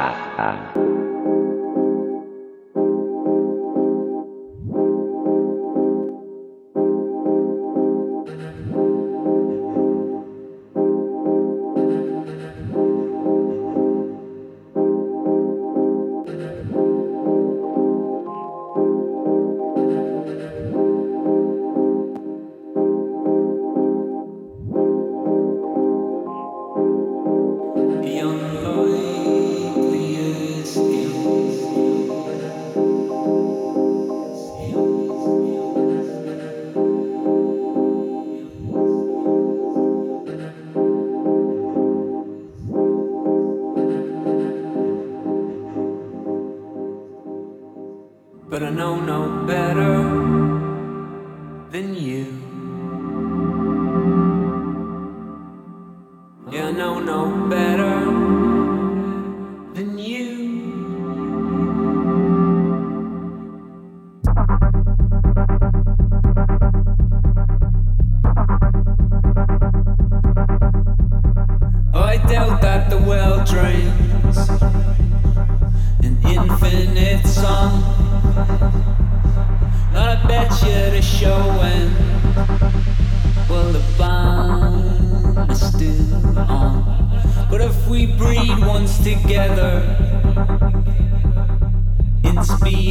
Dạ, à, à.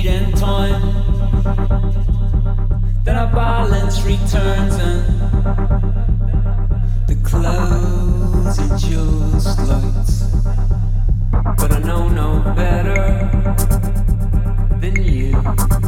in time. Then our balance returns and the clothes are just lights. But I know no better than you.